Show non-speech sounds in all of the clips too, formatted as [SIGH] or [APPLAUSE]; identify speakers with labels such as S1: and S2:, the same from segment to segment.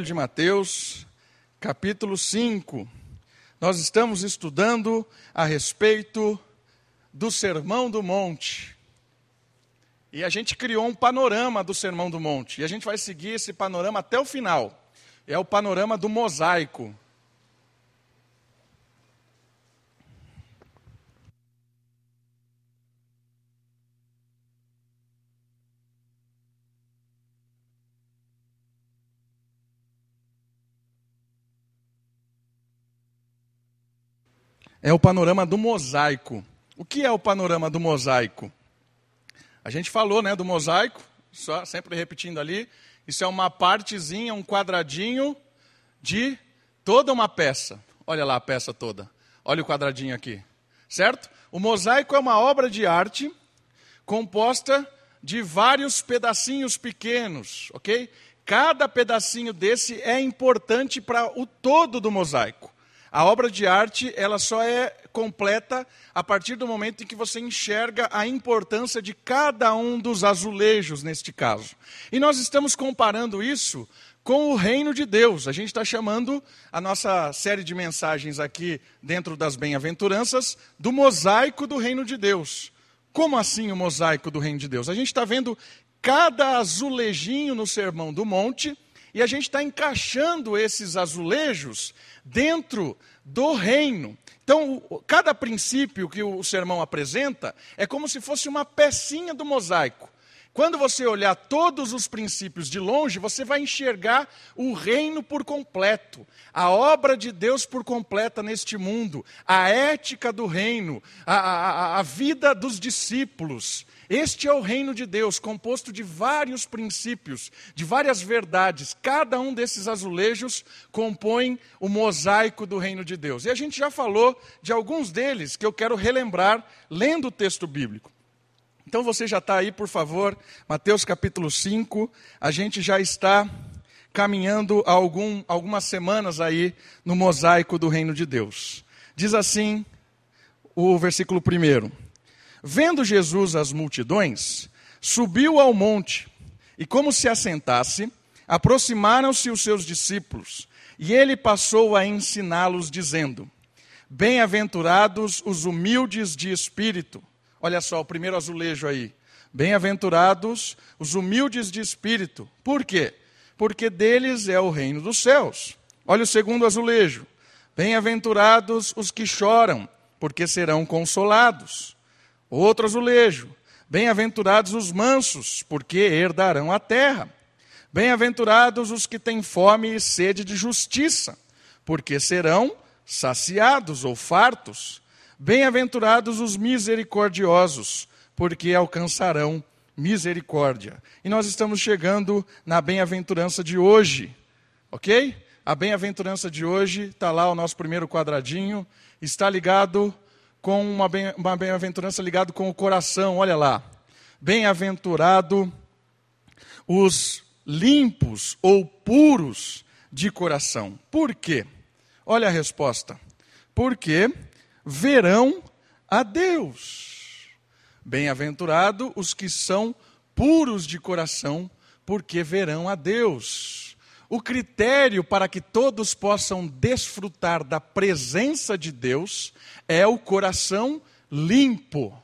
S1: de Mateus, capítulo 5. Nós estamos estudando a respeito do Sermão do Monte. E a gente criou um panorama do Sermão do Monte. E a gente vai seguir esse panorama até o final. É o panorama do mosaico. É o panorama do mosaico. O que é o panorama do mosaico? A gente falou, né, do mosaico, só sempre repetindo ali, isso é uma partezinha, um quadradinho de toda uma peça. Olha lá a peça toda. Olha o quadradinho aqui. Certo? O mosaico é uma obra de arte composta de vários pedacinhos pequenos, OK? Cada pedacinho desse é importante para o todo do mosaico. A obra de arte, ela só é completa a partir do momento em que você enxerga a importância de cada um dos azulejos neste caso. E nós estamos comparando isso com o reino de Deus. A gente está chamando a nossa série de mensagens aqui dentro das bem-aventuranças do mosaico do reino de Deus. Como assim o mosaico do reino de Deus? A gente está vendo cada azulejinho no Sermão do Monte e a gente está encaixando esses azulejos dentro do reino. Então, cada princípio que o sermão apresenta é como se fosse uma pecinha do mosaico. Quando você olhar todos os princípios de longe, você vai enxergar o reino por completo, a obra de Deus por completa neste mundo, a ética do reino, a, a, a vida dos discípulos. Este é o reino de Deus, composto de vários princípios, de várias verdades. Cada um desses azulejos compõe o mosaico do reino de Deus. E a gente já falou de alguns deles que eu quero relembrar lendo o texto bíblico. Então você já está aí, por favor, Mateus capítulo 5. A gente já está caminhando algum, algumas semanas aí no mosaico do reino de Deus. Diz assim o versículo 1. Vendo Jesus as multidões, subiu ao monte e, como se assentasse, aproximaram-se os seus discípulos e ele passou a ensiná-los, dizendo: Bem-aventurados os humildes de espírito Olha só, o primeiro azulejo aí. Bem-aventurados os humildes de espírito. Por quê? Porque deles é o reino dos céus. Olha o segundo azulejo. Bem-aventurados os que choram, porque serão consolados. Outro azulejo. Bem-aventurados os mansos, porque herdarão a terra. Bem-aventurados os que têm fome e sede de justiça, porque serão saciados ou fartos. Bem-aventurados os misericordiosos, porque alcançarão misericórdia. E nós estamos chegando na bem-aventurança de hoje, ok? A bem-aventurança de hoje, está lá o nosso primeiro quadradinho, está ligado com uma bem-aventurança ligado com o coração, olha lá. Bem-aventurado os limpos ou puros de coração. Por quê? Olha a resposta. Porque verão a Deus. Bem-aventurado os que são puros de coração, porque verão a Deus. O critério para que todos possam desfrutar da presença de Deus é o coração limpo.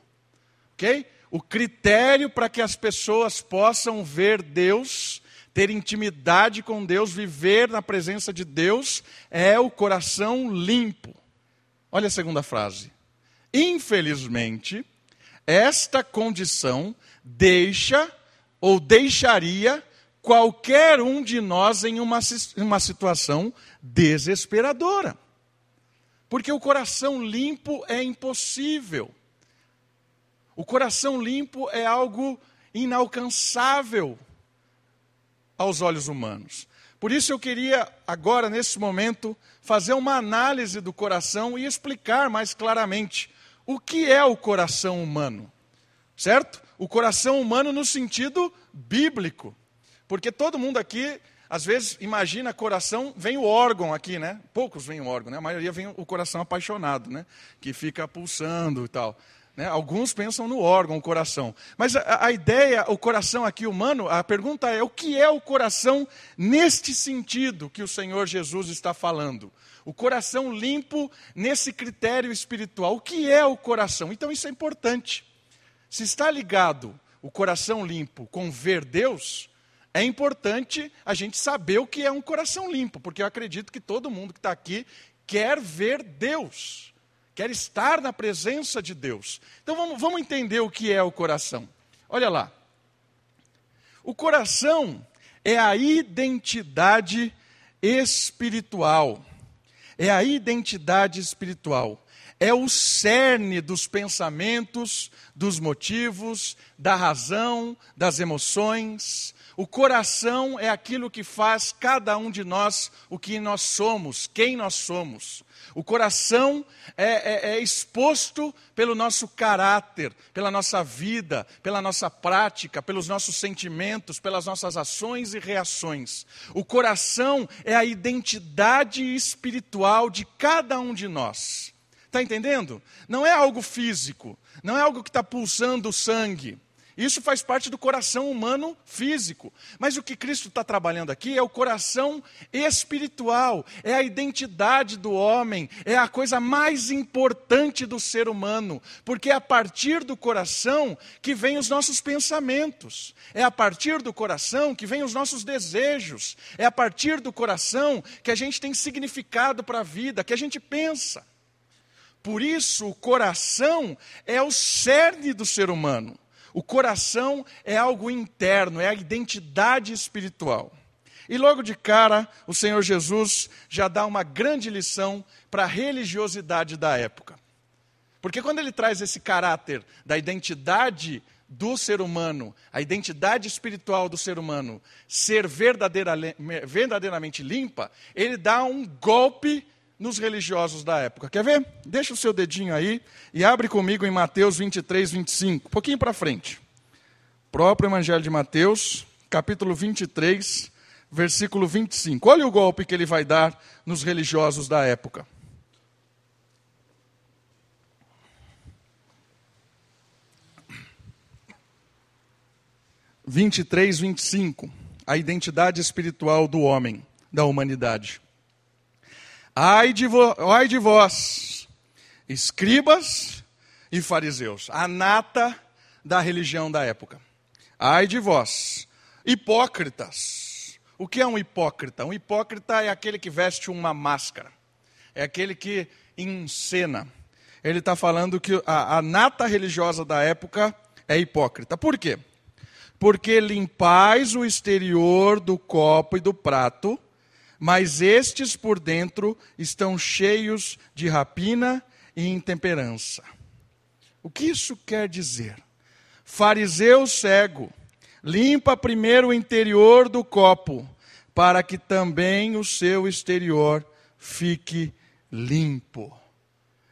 S1: OK? O critério para que as pessoas possam ver Deus, ter intimidade com Deus, viver na presença de Deus, é o coração limpo. Olha a segunda frase. Infelizmente, esta condição deixa ou deixaria qualquer um de nós em uma, uma situação desesperadora. Porque o coração limpo é impossível. O coração limpo é algo inalcançável aos olhos humanos. Por isso eu queria, agora, nesse momento, fazer uma análise do coração e explicar mais claramente o que é o coração humano. Certo? O coração humano no sentido bíblico. Porque todo mundo aqui, às vezes, imagina coração, vem o órgão aqui, né? Poucos vem o órgão, né? A maioria vem o coração apaixonado, né? Que fica pulsando e tal. Né? Alguns pensam no órgão, o coração. Mas a, a, ideia, o coração aqui humano, a pergunta é: o que é o coração neste sentido que o Senhor Jesus está falando? O coração limpo nesse critério espiritual. O que é o coração? Então isso é importante. Se está ligado o coração limpo com ver Deus, é importante a gente saber o que é um coração limpo, porque eu acredito que todo mundo que está aqui quer ver Deus quer estar na presença de Deus. Então vamos, vamos entender o que é o coração. Olha lá. O coração é a identidade espiritual. É a identidade espiritual. É o cerne dos pensamentos, dos motivos, da razão, das emoções. O coração é aquilo que faz cada um de nós o que nós somos, quem nós somos. O coração é, é, é, exposto pelo nosso caráter, pela nossa vida, pela nossa prática, pelos nossos sentimentos, pelas nossas ações e reações. O coração é a identidade espiritual de cada um de nós. Está entendendo? Não é algo físico, não é algo que está pulsando o sangue. Isso faz parte do coração humano físico. Mas o que Cristo está trabalhando aqui é o coração espiritual, é a identidade do homem, é a coisa mais importante do ser humano, porque é a partir do coração que vem os nossos pensamentos, é a partir do coração que vem os nossos desejos, é a partir do coração que a gente tem significado para a vida, que a gente pensa. Por isso, o coração é o cerne do ser humano. O coração é algo interno, é a identidade espiritual. E logo de cara, o Senhor Jesus já dá uma grande lição para a religiosidade da época. Porque quando ele traz esse caráter da identidade do ser humano, a identidade espiritual do ser humano, ser verdadeira, verdadeiramente limpa, ele dá um golpe nos religiosos da época. Quer ver? Deixa o seu dedinho aí e abre comigo em Mateus 23, 25. Um pouquinho para frente. Próprio Evangelho de Mateus, capítulo 23, versículo 25. Olha o golpe que ele vai dar nos religiosos da época. Vinte e três, vinte e cinco. A identidade espiritual do homem, da humanidade. Ai de, vo, ai de vós, escribas e fariseus, a nata da religião da época. Ai de vós, hipócritas. O que é um hipócrita? Um hipócrita é aquele que veste uma máscara, é aquele que encena. Ele está falando que a, a nata religiosa da época é hipócrita. Por quê? Porque limpais o exterior do copo e do prato, mas estes por dentro estão cheios de rapina e intemperança. O que isso quer dizer? Fariseu cego, limpa primeiro o interior do copo, para que também o seu exterior fique limpo.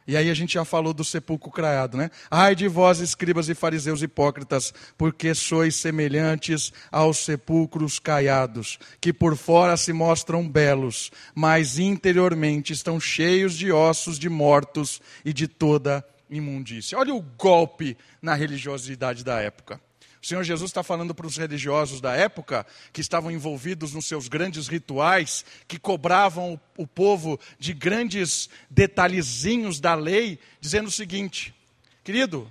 S1: E aí a gente já falou do sepulcro craiado, né? Ai de vós, escribas e fariseus hipócritas, porque sois semelhantes aos sepulcros caiados, que por fora se mostram belos, mas interiormente estão cheios de ossos de mortos e de toda imundícia. Olha o golpe na religiosidade da época. O Senhor Jesus está falando para os religiosos da época, que estavam envolvidos nos seus grandes rituais, que cobravam o, povo de grandes detalhezinhos da lei, dizendo o seguinte: querido,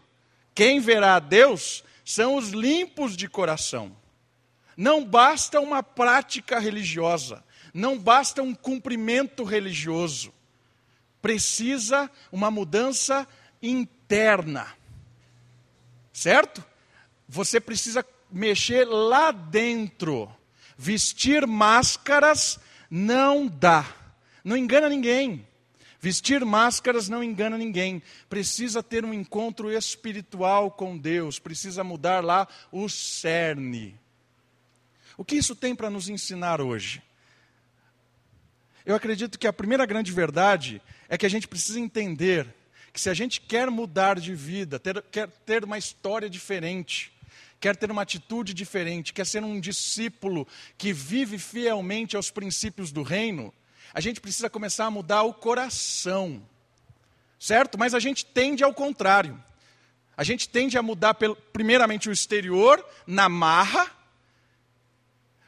S1: quem verá a Deus são os limpos de coração. Não basta uma prática religiosa, não basta um cumprimento religioso. Precisa uma mudança interna. Certo? Você precisa mexer lá dentro. Vestir máscaras não dá. Não engana ninguém. Vestir máscaras não engana ninguém. Precisa ter um encontro espiritual com Deus. Precisa mudar lá o cerne. O que isso tem para nos ensinar hoje? Eu acredito que a primeira grande verdade é que a gente precisa entender que se a gente quer mudar de vida, ter, quer ter uma história diferente, quer ter uma atitude diferente, quer ser um discípulo que vive fielmente aos princípios do reino, a gente precisa começar a mudar o coração. Certo? Mas a gente tende ao contrário. A gente tende a mudar, primeiramente, o exterior, na marra,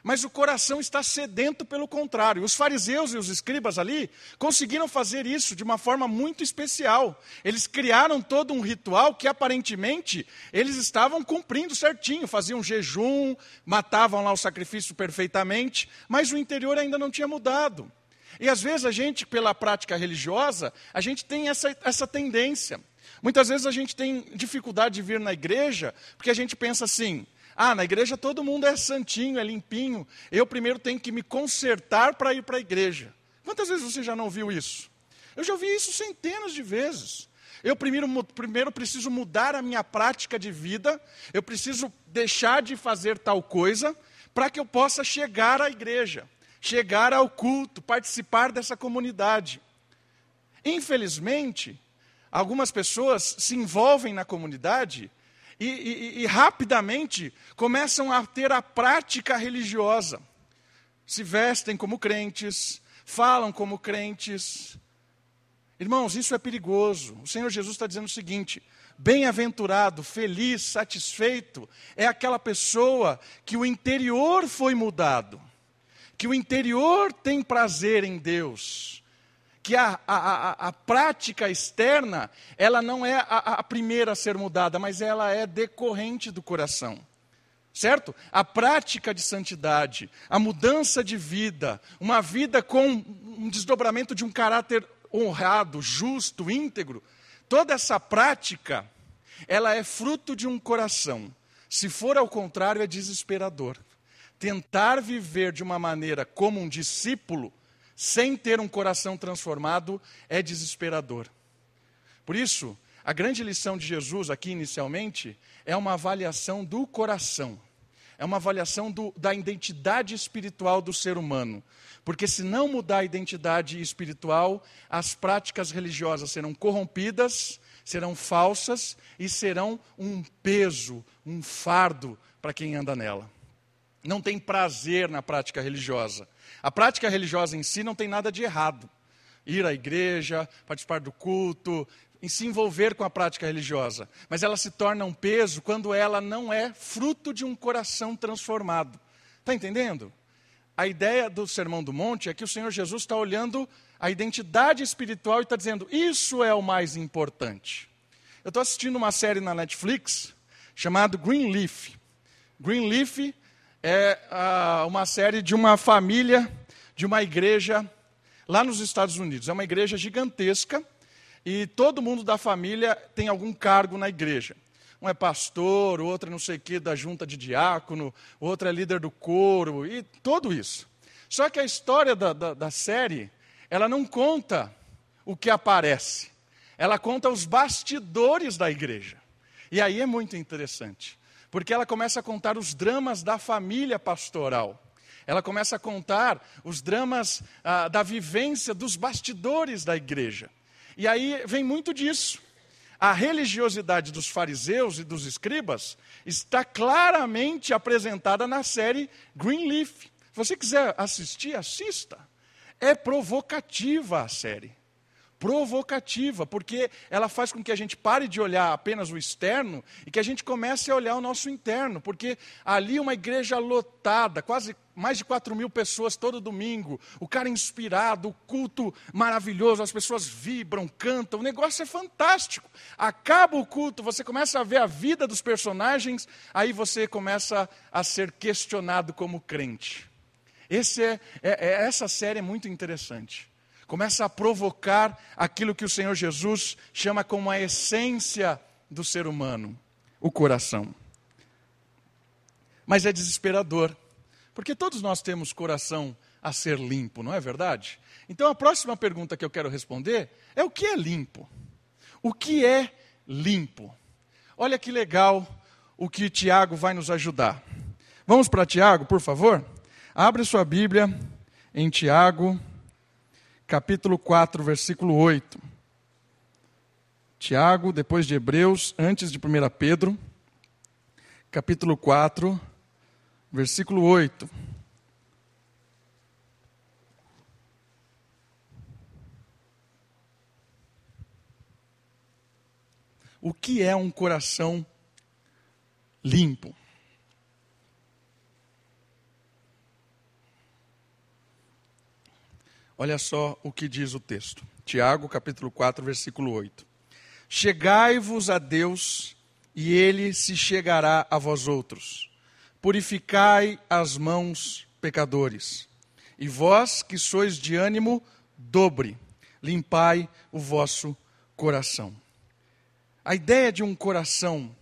S1: mas o coração está sedento pelo contrário. Os fariseus e os escribas ali conseguiram fazer isso de uma forma muito especial. Eles criaram todo um ritual que aparentemente eles estavam cumprindo certinho, faziam jejum, matavam lá o sacrifício perfeitamente, mas o interior ainda não tinha mudado. E às vezes a gente, pela prática religiosa, a gente tem essa, essa tendência. Muitas vezes a gente tem dificuldade de vir na igreja, porque a gente pensa assim: ah, na igreja todo mundo é santinho, é limpinho. Eu primeiro tenho que me consertar para ir para a igreja. Quantas vezes você já não viu isso? Eu já ouvi isso centenas de vezes. Eu primeiro, primeiro preciso mudar a minha prática de vida, eu preciso deixar de fazer tal coisa para que eu possa chegar à igreja, chegar ao culto, participar dessa comunidade. Infelizmente, algumas pessoas se envolvem na comunidade e, e, e rapidamente começam a ter a prática religiosa. Se vestem como crentes, falam como crentes. Irmãos, isso é perigoso. O Senhor Jesus está dizendo o seguinte: bem-aventurado, feliz, satisfeito é aquela pessoa que o interior foi mudado, que o interior tem prazer em Deus, que a, a, a, a, prática externa, ela não é a, a primeira a ser mudada, mas ela é decorrente do coração. Certo? A prática de santidade, a mudança de vida, uma vida com um desdobramento de um caráter honrado, justo, íntegro, toda essa prática, ela é fruto de um coração. Se for ao contrário, é desesperador. Tentar viver de uma maneira como um discípulo sem ter um coração transformado é desesperador. Por isso, a grande lição de Jesus aqui inicialmente é uma avaliação do coração, é uma avaliação do, da identidade espiritual do ser humano. Porque se não mudar a identidade espiritual, as práticas religiosas serão corrompidas, serão falsas e serão um peso, um fardo para quem anda nela. Não tem prazer na prática religiosa. A prática religiosa em si não tem nada de errado. Ir à igreja, participar do culto, em se envolver com a prática religiosa. Mas ela se torna um peso quando ela não é fruto de um coração transformado. Está entendendo? A ideia do Sermão do Monte é que o Senhor Jesus está olhando a identidade espiritual e está dizendo: isso é o mais importante. Eu estou assistindo uma série na Netflix chamada Greenleaf. Greenleaf é ah, uma série de uma família, de uma igreja lá nos Estados Unidos. É uma igreja gigantesca e todo mundo da família tem algum cargo na igreja. Um é pastor, outro é não sei o que da junta de diácono, outro é líder do coro e tudo isso. Só que a história da, da, da série, ela não conta o que aparece, ela conta os bastidores da igreja. E aí é muito interessante porque ela começa a contar os dramas da família pastoral. Ela começa a contar os dramas ah, da vivência dos bastidores da igreja. E aí vem muito disso. A religiosidade dos fariseus e dos escribas está claramente apresentada na série Greenleaf. Se você quiser assistir, assista. É provocativa a série provocativa, porque ela faz com que a gente pare de olhar apenas o externo e que a gente comece a olhar o nosso interno, porque ali uma igreja lotada, quase mais de 4 mil pessoas todo domingo, o cara inspirado, o culto maravilhoso, as pessoas vibram, cantam, o negócio é fantástico. Acaba o culto, você começa a ver a vida dos personagens, aí você começa a ser questionado como crente. Esse é, é, é essa série é muito interessante começa a provocar aquilo que o Senhor Jesus chama como a essência do ser humano, o coração. Mas é desesperador, porque todos nós temos coração a ser limpo, não é verdade? Então a próxima pergunta que eu quero responder é: o que é limpo? O que é limpo? Olha que legal o que Tiago vai nos ajudar. Vamos para Tiago, por favor? Abre sua Bíblia em Tiago capítulo 4, versículo 8. Tiago, depois de Hebreus, antes de 1 Pedro, capítulo 4, versículo 8. o que é um coração limpo. Olha só o que diz o texto. Tiago, capítulo 4, versículo 8. Chegai-vos a Deus, e ele se chegará a vós outros. Purificai as mãos, pecadores. E vós que sois de ânimo dobre, limpai o vosso coração. A ideia de um coração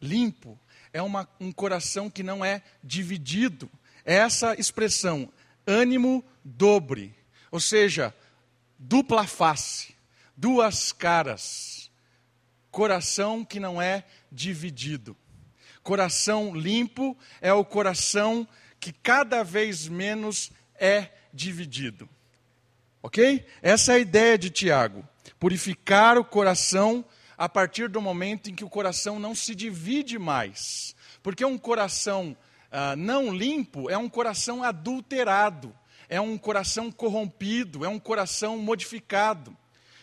S1: limpo é uma, um coração que não é dividido. É essa expressão, ânimo dobre. Ou seja, dupla face, duas caras, coração que não é dividido. Coração limpo é o coração que cada vez menos é dividido. Ok? Essa é a ideia de Tiago. Purificar o coração a partir do momento em que o coração não se divide mais. Porque um coração ah, não limpo é um coração adulterado é um coração corrompido, é um coração modificado.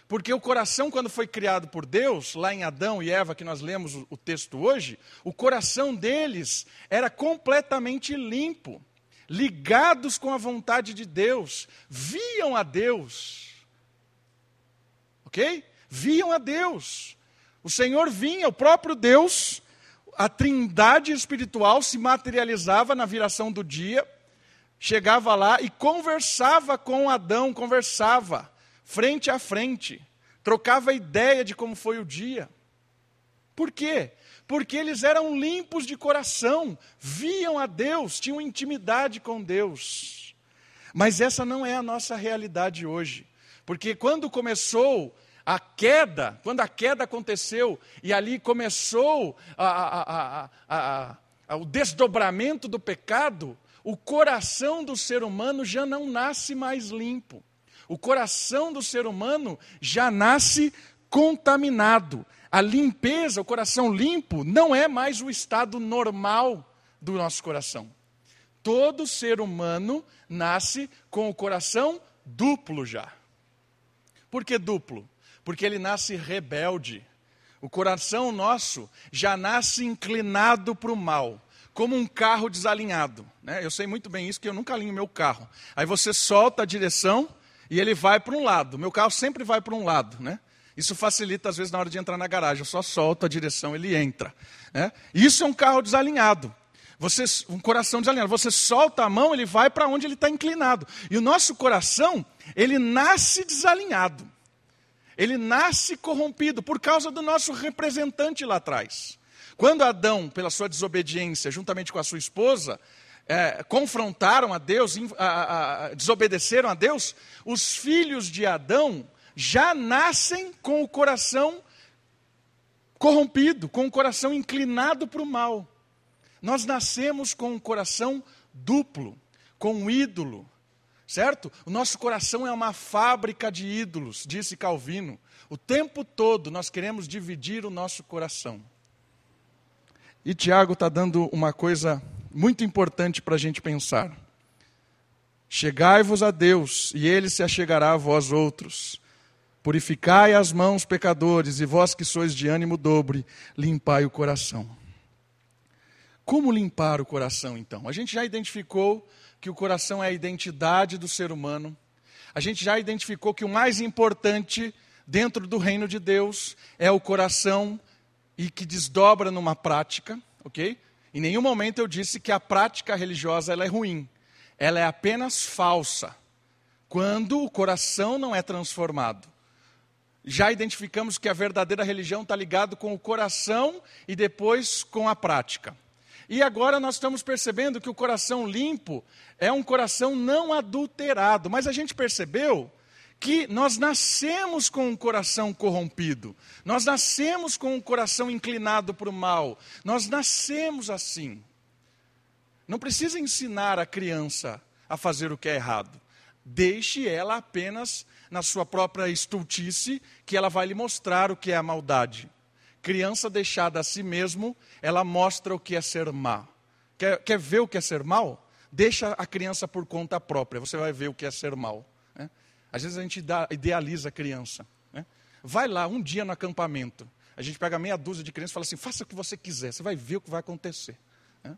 S1: Porque o coração, quando foi criado por Deus, lá em Adão e Eva, que nós lemos o, texto hoje, o coração deles era completamente limpo, ligados com a vontade de Deus, viam a Deus. Ok? Viam a Deus. O Senhor vinha, o próprio Deus, a trindade espiritual se materializava na viração do dia chegava lá e conversava com Adão, conversava frente a frente, trocava ideia de como foi o dia. Por quê? Porque eles eram limpos de coração, viam a Deus, tinham intimidade com Deus. Mas essa não é a nossa realidade hoje. Porque quando começou a queda, quando a queda aconteceu e ali começou a, a, a, o desdobramento do pecado, o coração do ser humano já não nasce mais limpo. O coração do ser humano já nasce contaminado. A limpeza, o coração limpo, não é mais o estado normal do nosso coração. Todo ser humano nasce com o coração duplo já. Por que duplo? Porque ele nasce rebelde. O coração nosso já nasce inclinado para o mal como um carro desalinhado. Né? Eu sei muito bem isso, que eu nunca alinho meu carro. Aí você solta a direção e ele vai para um lado. Meu carro sempre vai para um lado. Né? Isso facilita, às vezes, na hora de entrar na garagem. Eu só solto a direção, ele entra. Né? Isso é um carro desalinhado. Você, um coração desalinhado. Você solta a mão, ele vai para onde ele está inclinado. E o nosso coração, ele nasce desalinhado. Ele nasce corrompido por causa do nosso representante lá atrás. Quando Adão, pela sua desobediência, juntamente com a sua esposa, é, confrontaram a Deus, a, a, desobedeceram a Deus, os filhos de Adão já nascem com o coração corrompido, com o coração inclinado para o mal. Nós nascemos com um coração duplo, com um ídolo, certo? O nosso coração é uma fábrica de ídolos, disse Calvino. O tempo todo nós queremos dividir o nosso coração. E Tiago está dando uma coisa muito importante para a gente pensar. Chegai-vos a Deus, e ele se achegará a vós outros. Purificai as mãos, pecadores, e vós que sois de ânimo dobre, limpai o coração. Como limpar o coração, então? A gente já identificou que o coração é a identidade do ser humano. A gente já identificou que o mais importante dentro do reino de Deus é o coração e que desdobra numa prática, ok? Em nenhum momento eu disse que a prática religiosa ela é ruim. Ela é apenas falsa quando o coração não é transformado. Já identificamos que a verdadeira religião está ligado com o coração e depois com a prática. E agora nós estamos percebendo que o coração limpo é um coração não adulterado. Mas a gente percebeu que nós nascemos com um coração corrompido, nós nascemos com um coração inclinado para o mal, nós nascemos assim. Não precisa ensinar a criança a fazer o que é errado. Deixe ela apenas na sua própria estultice, que ela vai lhe mostrar o que é a maldade. Criança deixada a si mesmo, ela mostra o que é ser má. Quer, quer ver o que é ser mal? Deixa a criança por conta própria, você vai ver o que é ser mal. Às vezes a gente idealiza a criança. Né? Vai lá um dia no acampamento. A gente pega meia dúzia de crianças e fala assim: faça o que você quiser, você vai ver o que vai acontecer. Né?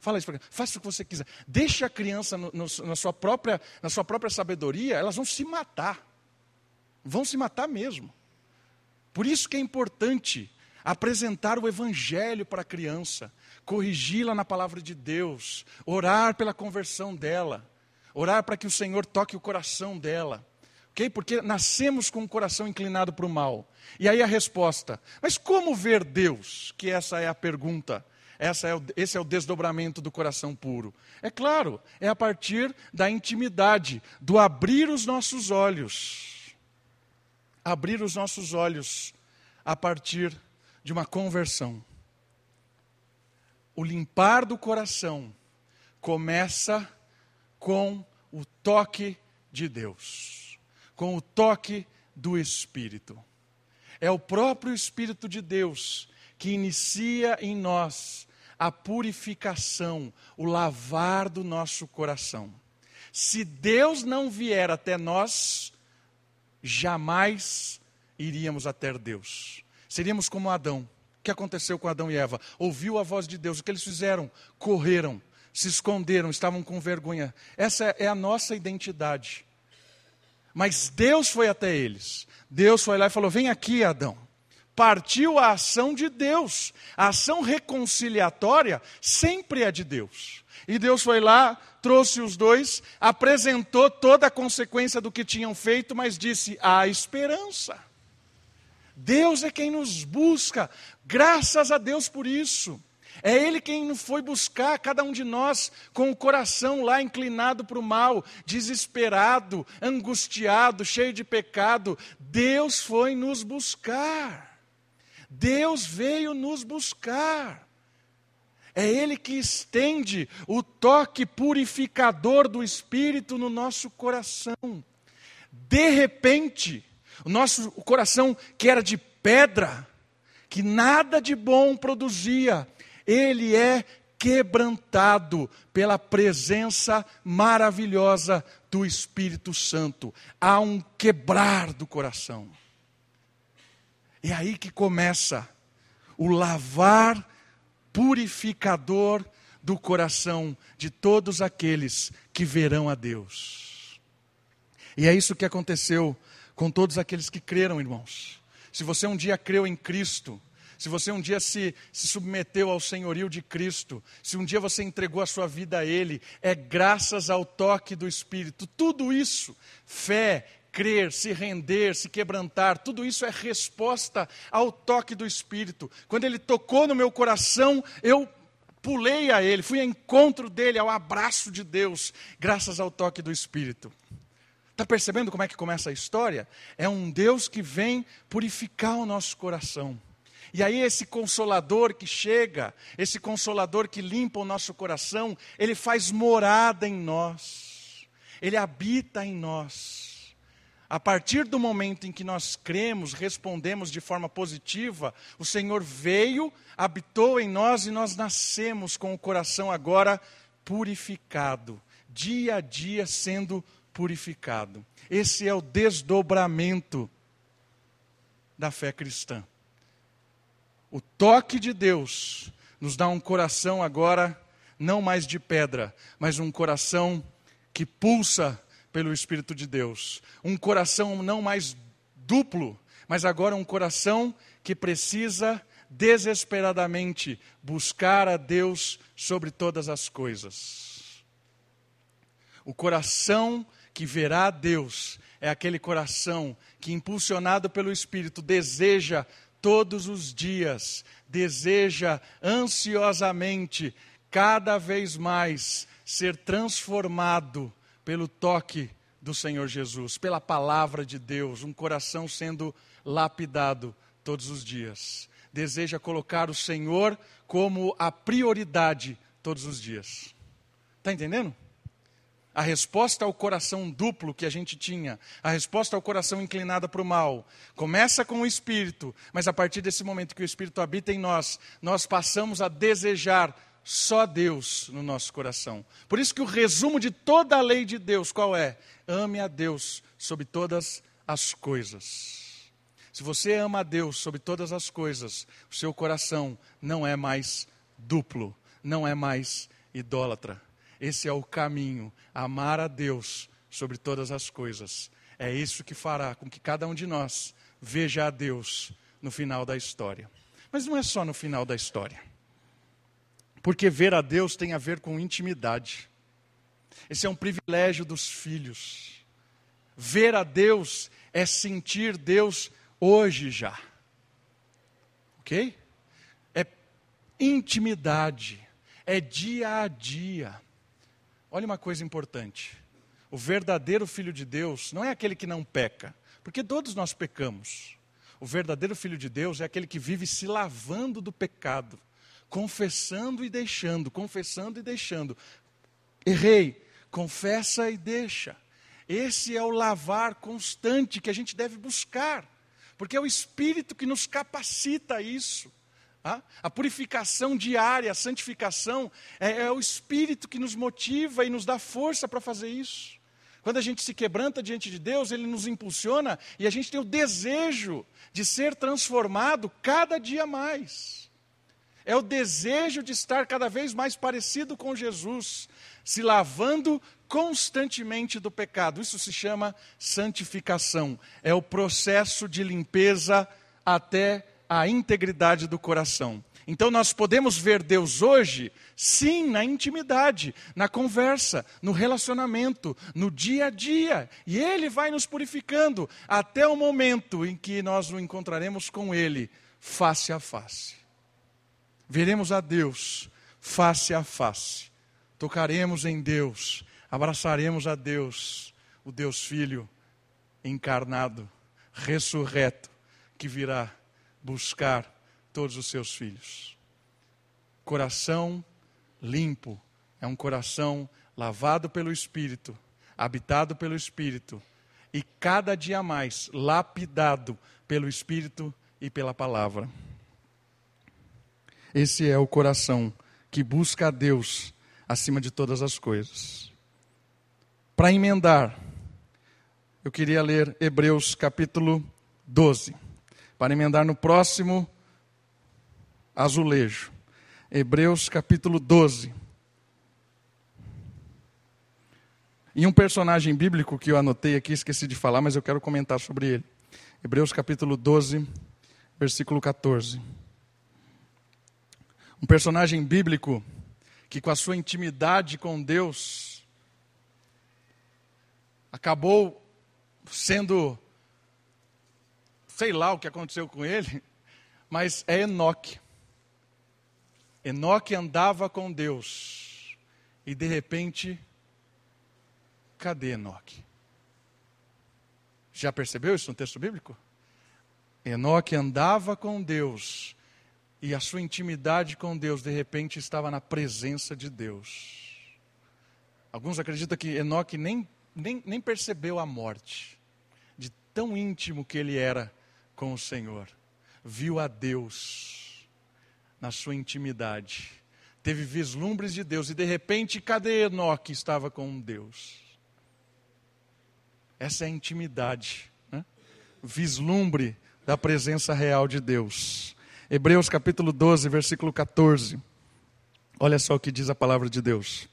S1: Fala isso para faça o que você quiser. Deixe a criança no, no, na, sua própria, na sua própria sabedoria, elas vão se matar. Vão se matar mesmo. Por isso que é importante apresentar o evangelho para a criança, corrigi-la na palavra de Deus, orar pela conversão dela, orar para que o Senhor toque o coração dela. Okay? Porque nascemos com o coração inclinado para o mal. E aí a resposta: mas como ver Deus? Que essa é a pergunta. Essa é o, esse é o desdobramento do coração puro. É claro, é a partir da intimidade, do abrir os nossos olhos. Abrir os nossos olhos a partir de uma conversão. O limpar do coração começa com o toque de Deus, com o toque do Espírito. É o próprio Espírito de Deus que inicia em nós a purificação, o lavar do nosso coração. Se Deus não vier até nós, jamais iríamos até Deus. Seríamos como Adão. O que aconteceu com Adão e Eva? Ouviu a voz de Deus. O que eles fizeram? Correram, se esconderam, estavam com vergonha. Essa é a nossa identidade. Mas Deus foi até eles. Deus foi lá e falou: Vem aqui, Adão partiu a ação de Deus. A ação reconciliatória sempre é de Deus. E Deus foi lá, trouxe os dois, apresentou toda a consequência do que tinham feito, mas disse: há esperança. Deus é quem nos busca, graças a Deus por isso. É Ele quem foi buscar cada um de nós com o coração lá inclinado para o mal, desesperado, angustiado, cheio de pecado. Deus foi nos buscar. Deus veio nos buscar. É Ele que estende o toque purificador do Espírito no nosso coração. De repente, o nosso o coração que era de pedra, que nada de bom produzia, ele é quebrantado pela presença maravilhosa do Espírito Santo. Há um quebrar do coração. É aí que começa o lavar purificador do coração de todos aqueles que verão a Deus. E é isso que aconteceu com todos aqueles que creram, irmãos. Se você um dia creu em Cristo, se você um dia se, se submeteu ao senhorio de Cristo, se um dia você entregou a sua vida a Ele, é graças ao toque do Espírito. Tudo isso, fé, crer, se render, se quebrantar, tudo isso é resposta ao toque do Espírito. Quando ele tocou no meu coração, eu pulei a ele, fui ao encontro dele, ao abraço de Deus, graças ao toque do Espírito. Está percebendo como é que começa a história? É um Deus que vem purificar o nosso coração. E aí, esse consolador que chega, esse consolador que limpa o nosso coração, ele faz morada em nós, ele habita em nós. A partir do momento em que nós cremos, respondemos de forma positiva, o Senhor veio, habitou em nós e nós nascemos com o coração agora purificado, dia a dia sendo purificado. Esse é o desdobramento da fé cristã. O toque de Deus nos dá um coração agora não mais de pedra, mas um coração que pulsa pelo Espírito de Deus. Um coração não mais duplo, mas agora um coração que precisa desesperadamente buscar a Deus sobre todas as coisas. O coração que verá a Deus é aquele coração que, impulsionado pelo Espírito, deseja todos os dias, deseja ansiosamente, cada vez mais, ser transformado pelo toque do Senhor Jesus, pela palavra de Deus, um coração sendo lapidado todos os dias. Deseja colocar o Senhor como a prioridade todos os dias. Está entendendo? A resposta ao coração duplo que a gente tinha, a resposta ao coração inclinado para o mal, começa com o Espírito, mas a partir desse momento que o Espírito habita em nós, nós passamos a desejar só Deus no nosso coração. Por isso que o resumo de toda a lei de Deus, qual é? Ame a Deus sobre todas as coisas. Se você ama a Deus sobre todas as coisas, o seu coração não é mais duplo, não é mais idólatra. Esse é o caminho, amar a Deus sobre todas as coisas. É isso que fará com que cada um de nós veja a Deus no final da história. Mas não é só no final da história. Porque ver a Deus tem a ver com intimidade. Esse é um privilégio dos filhos. Ver a Deus é sentir Deus hoje já. Ok? É intimidade, é dia a dia. Olha uma coisa importante. O verdadeiro filho de Deus não é aquele que não peca, porque todos nós pecamos. O verdadeiro filho de Deus é aquele que vive se lavando do pecado, confessando e deixando, confessando e deixando. Errei, confessa e deixa. Esse é o lavar constante que a gente deve buscar porque é o Espírito que nos capacita a isso. A purificação diária, a santificação, é, é o Espírito que nos motiva e nos dá força para fazer isso. Quando a gente se quebranta diante de Deus, Ele nos impulsiona e a gente tem o desejo de ser transformado cada dia mais. É o desejo de estar cada vez mais parecido com Jesus, se lavando constantemente do pecado. Isso se chama santificação. É o processo de limpeza até a integridade do coração. Então nós podemos ver Deus hoje, sim, na intimidade, na conversa, no relacionamento, no dia a dia. E Ele vai nos purificando até o momento em que nós o encontraremos com Ele, face a face. Veremos a Deus face a face. Tocaremos em Deus abraçaremos a Deus, o Deus Filho encarnado, ressurreto, que virá buscar todos os seus filhos. Coração limpo é um coração lavado pelo Espírito, habitado pelo Espírito e cada dia mais lapidado pelo Espírito e pela palavra. Esse é o coração que busca a Deus acima de todas as coisas. Para emendar, eu queria ler Hebreus capítulo 12. Para emendar no próximo azulejo. Hebreus capítulo 12. E um personagem bíblico que eu anotei aqui, esqueci de falar, mas eu quero comentar sobre ele. Hebreus capítulo 12, versículo 14. Um personagem bíblico que, com a sua intimidade com Deus, acabou sendo, sei lá o que aconteceu com ele, [LAUGHS] mas é Enoque. Enoque andava com Deus e de repente, cadê Enoque? Já percebeu isso no texto bíblico? Enoque andava com Deus e a sua intimidade com Deus de repente estava na presença de Deus. Alguns acreditam que Enoque nem nem, nem percebeu a morte, de tão íntimo que ele era com o Senhor. Viu a Deus na sua intimidade, teve vislumbres de Deus, e de repente, cadê Enoque? Estava com Deus. Essa é a intimidade, né? vislumbre da presença real de Deus. Hebreus capítulo 12, versículo 14. Olha só o que diz a palavra de Deus.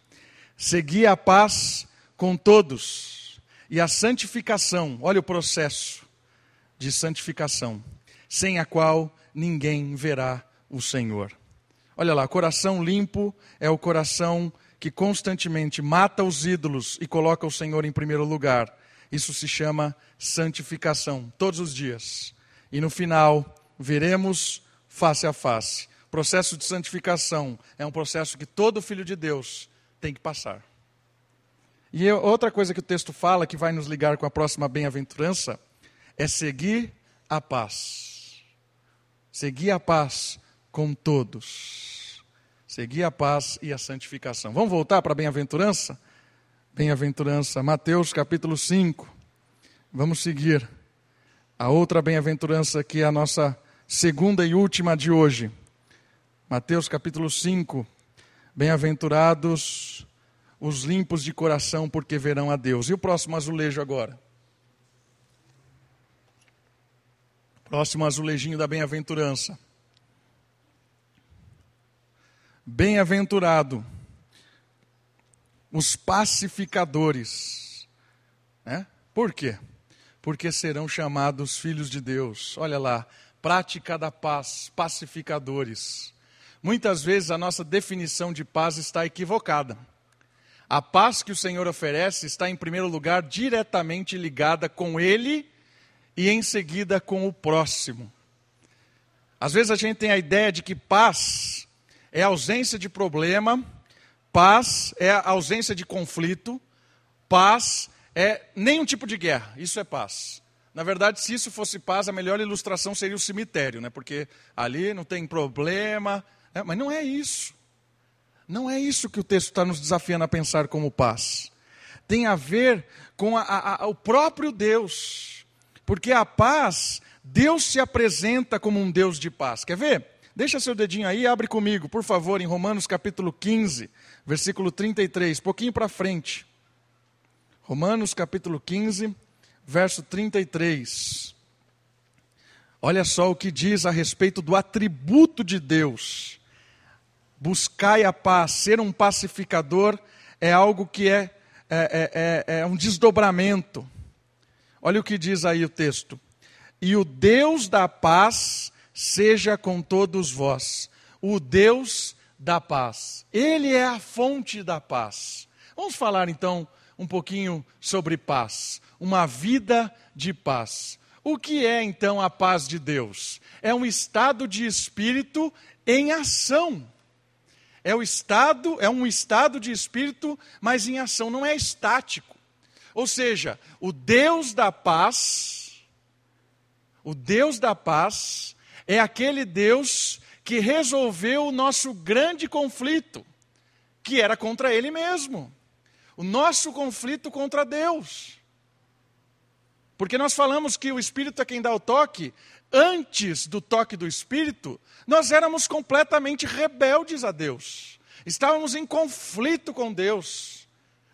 S1: Segui a paz com todos. E a santificação, olha o processo de santificação, sem a qual ninguém verá o Senhor. Olha lá, coração limpo é o coração que constantemente mata os ídolos e coloca o Senhor em primeiro lugar. Isso se chama santificação, todos os dias. E no final, veremos face a face. O processo de santificação é um processo que todo filho de Deus tem que passar. E outra coisa que o texto fala, que vai nos ligar com a próxima bem-aventurança, é seguir a paz. Seguir a paz com todos. Seguir a paz e a santificação. Vamos voltar para a bem-aventurança? Bem-aventurança, Mateus capítulo 5. Vamos seguir a outra bem-aventurança que é a nossa segunda e última de hoje. Mateus capítulo 5. Bem-aventurados os limpos de coração, porque verão a Deus. E o próximo azulejo agora? Próximo azulejinho da bem-aventurança. Bem-aventurado os pacificadores. Né? Por quê? Porque serão chamados filhos de Deus. Olha lá, prática da paz, pacificadores. Muitas vezes a nossa definição de paz está equivocada. A paz que o Senhor oferece está, em primeiro lugar, diretamente ligada com Ele e, em seguida, com o próximo. Às vezes a gente tem a ideia de que paz é ausência de problema, paz é ausência de conflito, paz é nenhum tipo de guerra. Isso é paz. Na verdade, se isso fosse paz, a melhor ilustração seria o cemitério, né? porque ali não tem problema, é, mas não é isso. Não é isso que o texto está nos desafiando a pensar como paz. Tem a ver com a, a, o próprio Deus. Porque a paz, Deus se apresenta como um Deus de paz. Quer ver? Deixa seu dedinho aí, abre comigo, por favor, em Romanos capítulo 15, versículo 33, pouquinho para frente. Romanos capítulo 15, verso 33. Olha só o que diz a respeito do atributo de Deus buscai a paz, ser um pacificador é algo que é, é, é, é, é um desdobramento. Olha o que diz aí o texto. E o Deus da paz seja com todos vós. O Deus da paz. Ele é a fonte da paz. Vamos falar então um pouquinho sobre paz. Uma vida de paz. O que é então a paz de Deus? É um estado de espírito em ação. É o estado, é um estado de espírito, mas em ação, não é estático. Ou seja, o Deus da paz, o Deus da paz é aquele Deus que resolveu o nosso grande conflito, que era contra ele mesmo. O nosso conflito contra Deus. Porque nós falamos que o Espírito é quem dá o toque, antes do toque do Espírito, nós éramos completamente rebeldes a Deus. Estávamos em conflito com Deus,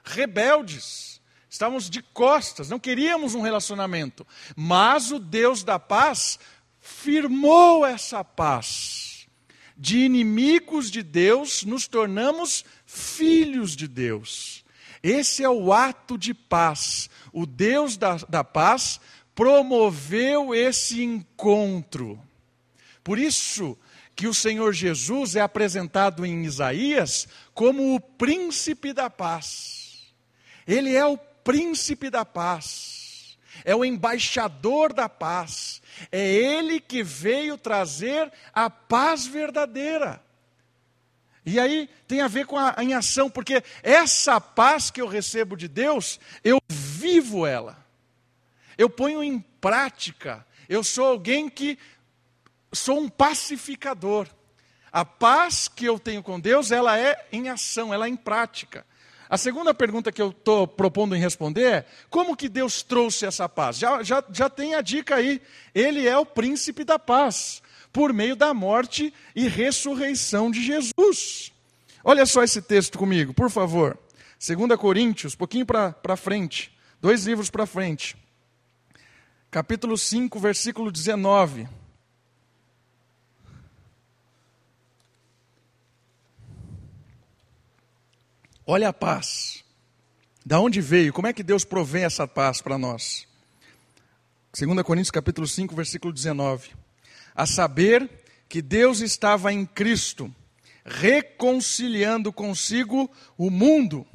S1: rebeldes. Estávamos de costas, não queríamos um relacionamento. Mas o Deus da paz firmou essa paz. De inimigos de Deus, nos tornamos filhos de Deus. Esse é o ato de paz. O Deus da, da paz promoveu esse encontro. Por isso que o Senhor Jesus é apresentado em Isaías como o príncipe da paz. Ele é o príncipe da paz. É o embaixador da paz. É ele que veio trazer a paz verdadeira. E aí tem a ver com a em ação, porque essa paz que eu recebo de Deus, eu vivo ela eu ponho em prática. Eu sou alguém que sou um pacificador. A paz que eu tenho com Deus, ela é em ação, ela é em prática. A segunda pergunta que eu estou propondo em responder é: como que Deus trouxe essa paz? Já, já, já tem a dica aí. Ele é o príncipe da paz, por meio da morte e ressurreição de Jesus. Olha só esse texto comigo, por favor. 2 Coríntios, pouquinho para frente, dois livros para frente capítulo 5, versículo 19. Olha a paz. Da onde veio? Como é que Deus provém essa paz para nós? 2 Coríntios capítulo 5, versículo 19. A saber que Deus estava em Cristo, reconciliando consigo o mundo,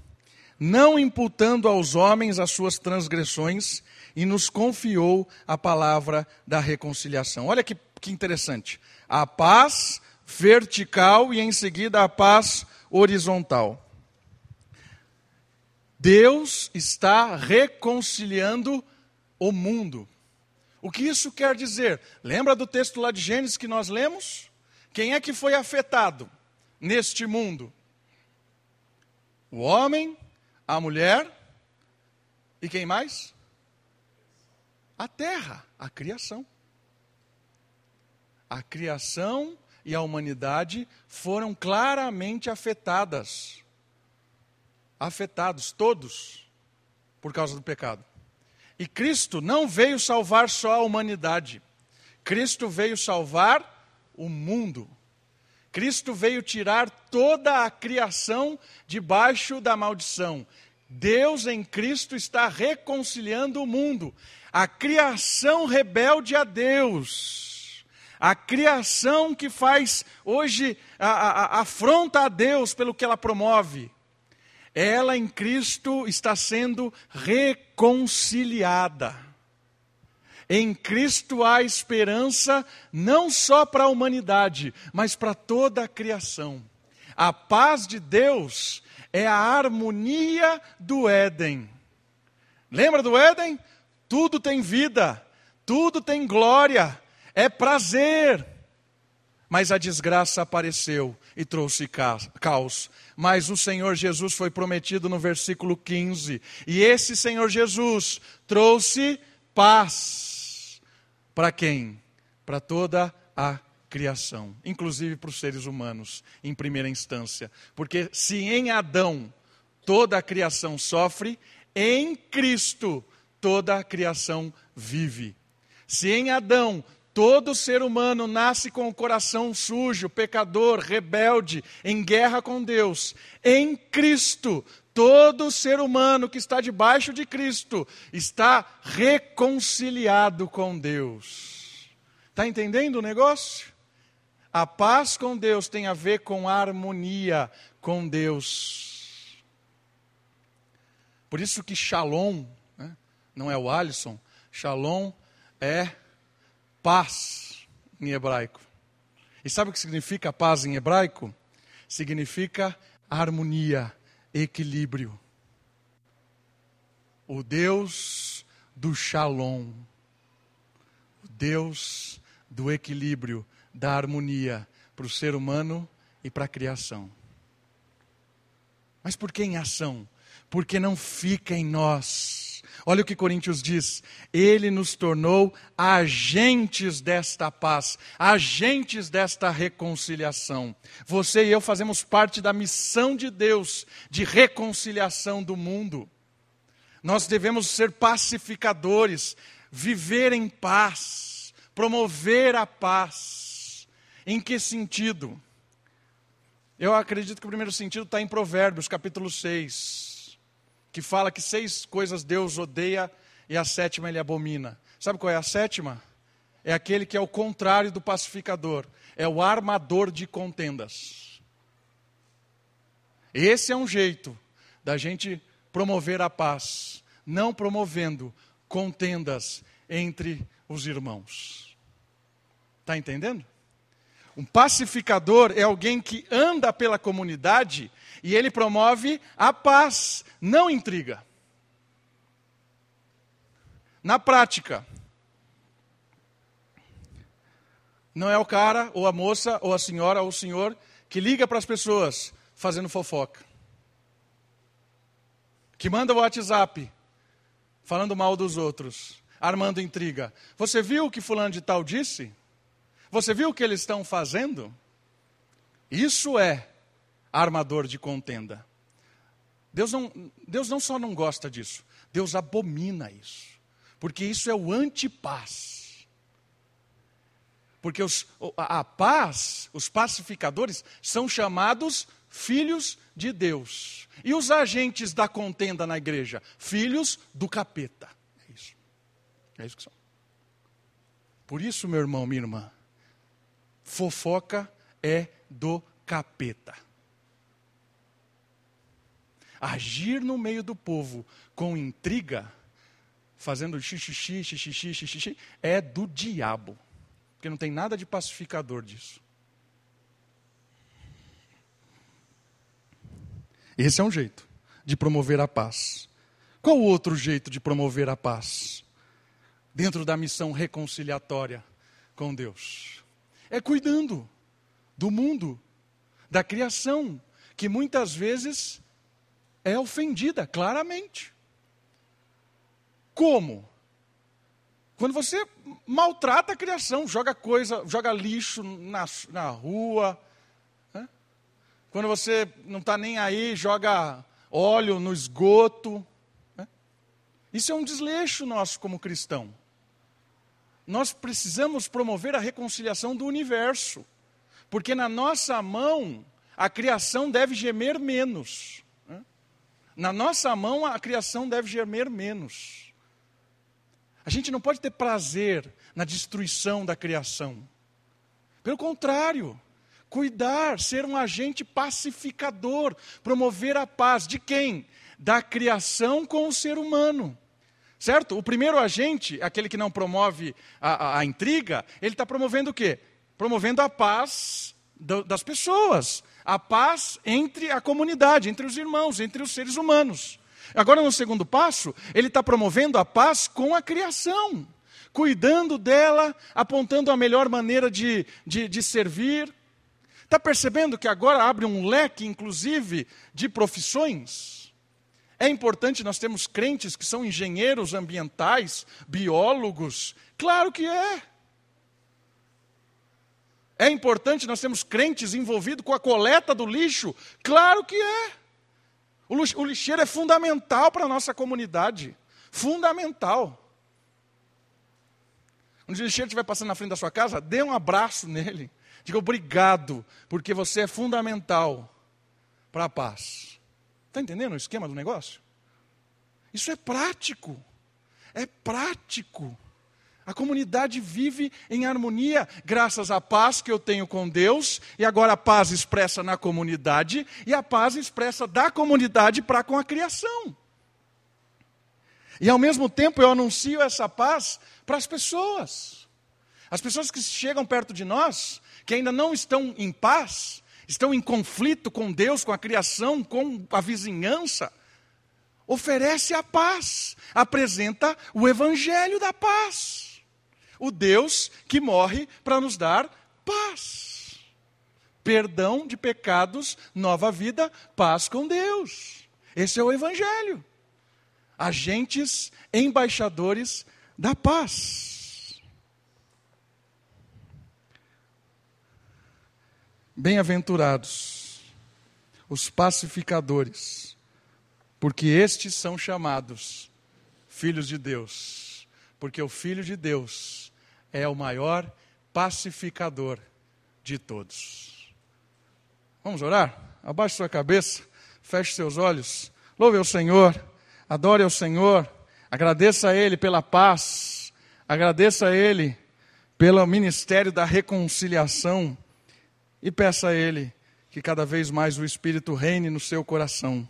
S1: não imputando aos homens as suas transgressões, e nos confiou a palavra da reconciliação. Olha que, que interessante. A paz vertical e em seguida a paz horizontal. Deus está reconciliando o mundo. O que isso quer dizer? Lembra do texto lá de Gênesis que nós lemos? Quem é que foi afetado neste mundo? O homem, a mulher e quem mais? a terra, a criação. A criação e a humanidade foram claramente afetadas. Afetados, todos, por causa do pecado. E Cristo não veio salvar só a humanidade. Cristo veio salvar o mundo. Cristo veio tirar toda a criação debaixo da maldição. Deus em Cristo está reconciliando o mundo. A criação rebelde a Deus. A criação que faz hoje a, a, a afronta a Deus pelo que ela promove. Ela em Cristo está sendo reconciliada. Em Cristo há esperança não só para a humanidade, mas para toda a criação. A paz de Deus é a harmonia do Éden. Lembra do Éden? Tudo tem vida, tudo tem glória, é prazer. Mas a desgraça apareceu e trouxe caos. Mas o Senhor Jesus foi prometido no versículo 15. E esse Senhor Jesus trouxe paz para quem? Para toda a criação, inclusive para os seres humanos, em primeira instância. Porque se em Adão toda a criação sofre, em Cristo toda a criação vive. Se em Adão todo ser humano nasce com o coração sujo, pecador, rebelde, em guerra com Deus, em Cristo Todo ser humano que está debaixo de Cristo está reconciliado com Deus. Está entendendo o negócio? A paz com Deus tem a ver com a harmonia com Deus. Por isso que Shalom, né, não é o Alisson, Shalom é paz em hebraico. E sabe o que significa paz em hebraico? Significa harmonia equilíbrio. O Deus do Shalom, o Deus do equilíbrio, da harmonia para o ser humano e para a criação. Mas por que em ação? Porque não fica em nós Olha o que Coríntios diz: Ele nos tornou agentes desta paz, agentes desta reconciliação. Você e eu fazemos parte da missão de Deus de reconciliação do mundo. Nós devemos ser pacificadores, viver em paz, promover a paz. Em que sentido? Eu acredito que o primeiro sentido está em Provérbios, capítulo 6 que fala que seis coisas Deus odeia e a sétima ele abomina. Sabe qual é a sétima? É aquele que é o contrário do pacificador, é o armador de contendas. Esse é um jeito da gente promover a paz, não promovendo contendas entre os irmãos. Está entendendo? Um pacificador é alguém que anda pela comunidade e ele promove a paz, não intriga. Na prática, não é o cara, ou a moça, ou a senhora, ou o senhor que liga para as pessoas fazendo fofoca. Que manda o WhatsApp falando mal dos outros, armando intriga. Você viu o que fulano de tal disse? Você viu o que eles estão fazendo? Isso é armador de contenda. Deus não, Deus não só não gosta disso, Deus abomina isso. Porque isso é o antipaz. Porque os, a, a paz, os pacificadores, são chamados filhos de Deus. E os agentes da contenda na igreja? Filhos do capeta. É isso. É isso que são. Por isso, meu irmão, minha irmã, fofoca é do capeta agir no meio do povo com intriga, fazendo xixi, xixi, xixi, xixi, é do diabo. Porque não tem nada de pacificador disso. Esse é um jeito de promover a paz. Qual outro jeito de promover a paz? Dentro da missão reconciliatória com Deus. É cuidando do mundo, da criação, que muitas vezes é ofendida, claramente. Como? Quando você maltrata a criação, joga coisa, joga lixo na, na rua. Né? Quando você não está nem aí, joga óleo no esgoto. Né? Isso é um desleixo nosso como cristão. nós precisamos promover a reconciliação do universo, porque na nossa mão a criação deve gemer menos. Na nossa mão a criação deve gemer menos. A gente não pode ter prazer na destruição da criação. Pelo contrário, cuidar, ser um agente pacificador, promover a paz. De quem? Da criação com o ser humano. Certo? O primeiro agente, aquele que não promove a, a, a intriga, ele está promovendo o quê? Promovendo a paz do, das pessoas. A paz entre a comunidade, entre os irmãos, entre os seres humanos. Agora, no segundo passo, ele está promovendo a paz com a criação, cuidando dela, apontando a melhor maneira de, de, de servir. Está percebendo que agora abre um leque, inclusive, de profissões? É importante nós termos crentes que são engenheiros ambientais, biólogos? Claro que é. É importante nós termos crentes envolvidos com a coleta do lixo? Claro que é. O lixeiro é fundamental para a nossa comunidade. Fundamental. Quando o lixeiro estiver passando na frente da sua casa, dê um abraço nele. Diga obrigado, porque você é fundamental para a paz. Está entendendo o esquema do negócio? Isso é prático. É prático. A comunidade vive em harmonia, graças à paz que eu tenho com Deus, e agora a paz expressa na comunidade, e a paz expressa da comunidade para com a criação. E ao mesmo tempo eu anuncio essa paz para as pessoas. As pessoas que chegam perto de nós, que ainda não estão em paz, estão em conflito com Deus, com a criação, com a vizinhança, oferece a paz, apresenta o evangelho da paz o Deus que morre para nos dar paz. Perdão de pecados, nova vida, paz com Deus. Esse é o Evangelho. Agentes, embaixadores da paz. Bem-aventurados os pacificadores, porque estes são chamados filhos de Deus. Porque o Filho de Deus é o maior pacificador de todos. Vamos orar? Abaixe sua cabeça, feche seus olhos, louve ao Senhor, adore ao Senhor, agradeça a Ele pela paz, agradeça a Ele pelo ministério da reconciliação e peça a Ele que cada vez mais o Espírito reine no seu coração.